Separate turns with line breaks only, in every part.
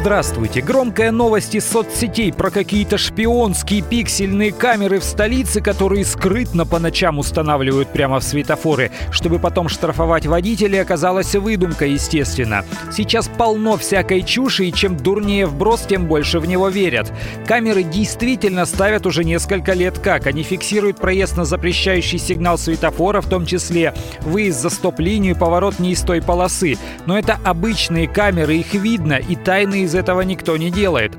Здравствуйте. Громкая новость из соцсетей про какие-то шпионские пиксельные камеры в столице, которые скрытно по ночам устанавливают прямо в светофоры, чтобы потом штрафовать водителей, оказалась выдумка, естественно. Сейчас полно всякой чуши, и чем дурнее вброс, тем больше в него верят. Камеры действительно ставят уже несколько лет как. Они фиксируют проезд на запрещающий сигнал светофора, в том числе выезд за стоп-линию, поворот не из той полосы. Но это обычные камеры, их видно, и тайные из этого никто не делает.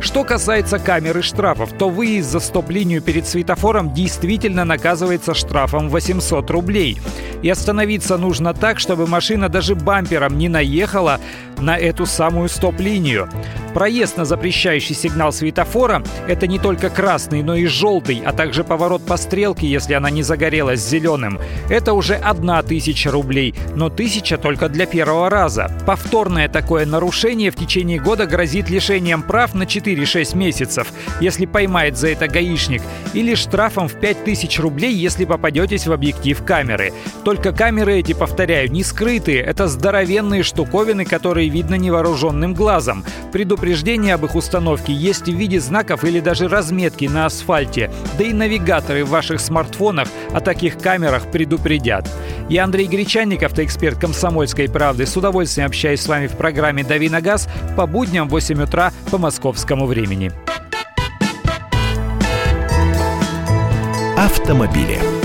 Что касается камеры штрафов, то выезд за стоп-линию перед светофором действительно наказывается штрафом 800 рублей. И остановиться нужно так, чтобы машина даже бампером не наехала на эту самую стоп-линию. Проезд на запрещающий сигнал светофора – это не только красный, но и желтый, а также поворот по стрелке, если она не загорелась зеленым. Это уже одна тысяча рублей, но тысяча только для первого раза. Повторное такое нарушение в течение года грозит лишением прав на 4-6 месяцев, если поймает за это гаишник, или штрафом в 5000 рублей, если попадетесь в объектив камеры. Только камеры эти, повторяю, не скрытые, это здоровенные штуковины, которые видно невооруженным глазом. Предупреждение об их установке есть в виде знаков или даже разметки на асфальте, да и навигаторы в ваших смартфонах о таких камерах предупредят. Я Андрей Гречанников, автоэксперт «Комсомольской правды». С удовольствием общаюсь с вами в программе «Дави на газ» по будням в 8 утра по московскому времени.
Автомобили.